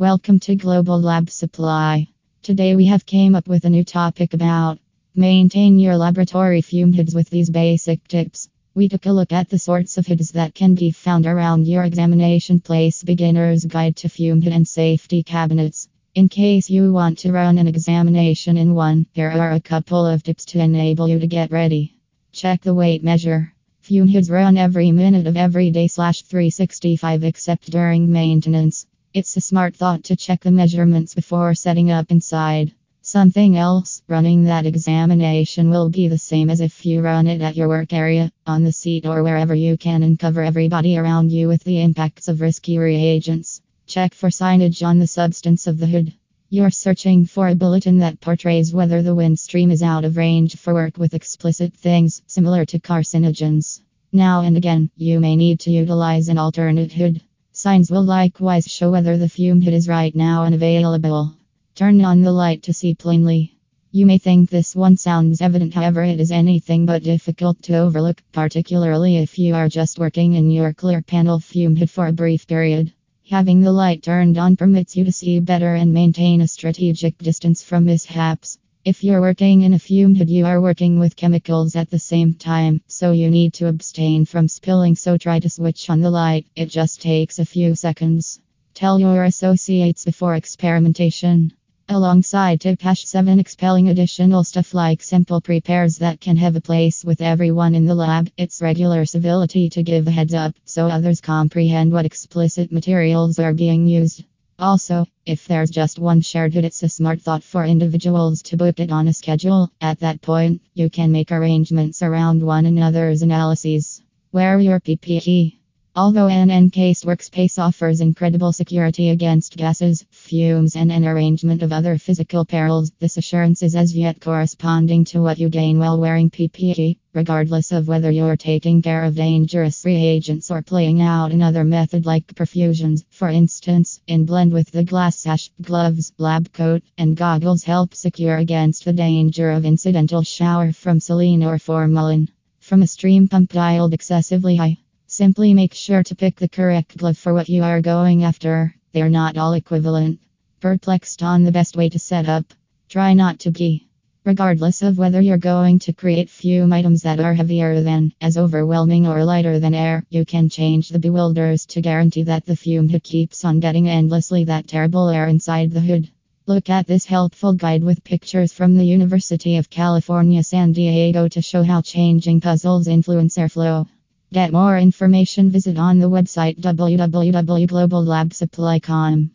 Welcome to Global Lab Supply. Today we have came up with a new topic about maintain your laboratory fume hoods with these basic tips. We took a look at the sorts of hoods that can be found around your examination place beginner's guide to fume hood and safety cabinets. In case you want to run an examination in one, here are a couple of tips to enable you to get ready. Check the weight measure. Fume hoods run every minute of every day slash 365 except during maintenance. It's a smart thought to check the measurements before setting up inside. Something else, running that examination will be the same as if you run it at your work area, on the seat, or wherever you can and cover everybody around you with the impacts of risky reagents. Check for signage on the substance of the hood. You're searching for a bulletin that portrays whether the wind stream is out of range for work with explicit things, similar to carcinogens. Now and again, you may need to utilize an alternate hood. Signs will likewise show whether the fume hood is right now unavailable. Turn on the light to see plainly. You may think this one sounds evident, however, it is anything but difficult to overlook, particularly if you are just working in your clear panel fume hood for a brief period. Having the light turned on permits you to see better and maintain a strategic distance from mishaps. If you're working in a fume hood, you are working with chemicals at the same time, so you need to abstain from spilling. So try to switch on the light, it just takes a few seconds. Tell your associates before experimentation. Alongside tip 7 expelling additional stuff like simple prepares that can have a place with everyone in the lab. It's regular civility to give a heads up so others comprehend what explicit materials are being used. Also, if there's just one shared hood, it's a smart thought for individuals to book it on a schedule. At that point, you can make arrangements around one another's analyses. Wear your PPE. Although an encased workspace offers incredible security against gases, fumes, and an arrangement of other physical perils, this assurance is as yet corresponding to what you gain while wearing PPE, regardless of whether you're taking care of dangerous reagents or playing out another method like perfusions. For instance, in blend with the glass sash, gloves, lab coat, and goggles help secure against the danger of incidental shower from saline or formalin. From a stream pump dialed excessively high. Simply make sure to pick the correct glove for what you are going after. They're not all equivalent. Perplexed on the best way to set up? Try not to be. Regardless of whether you're going to create fume items that are heavier than, as overwhelming or lighter than air, you can change the bewilders to guarantee that the fume hood keeps on getting endlessly that terrible air inside the hood. Look at this helpful guide with pictures from the University of California, San Diego to show how changing puzzles influence airflow. Get more information, visit on the website www.globallabsupply.com.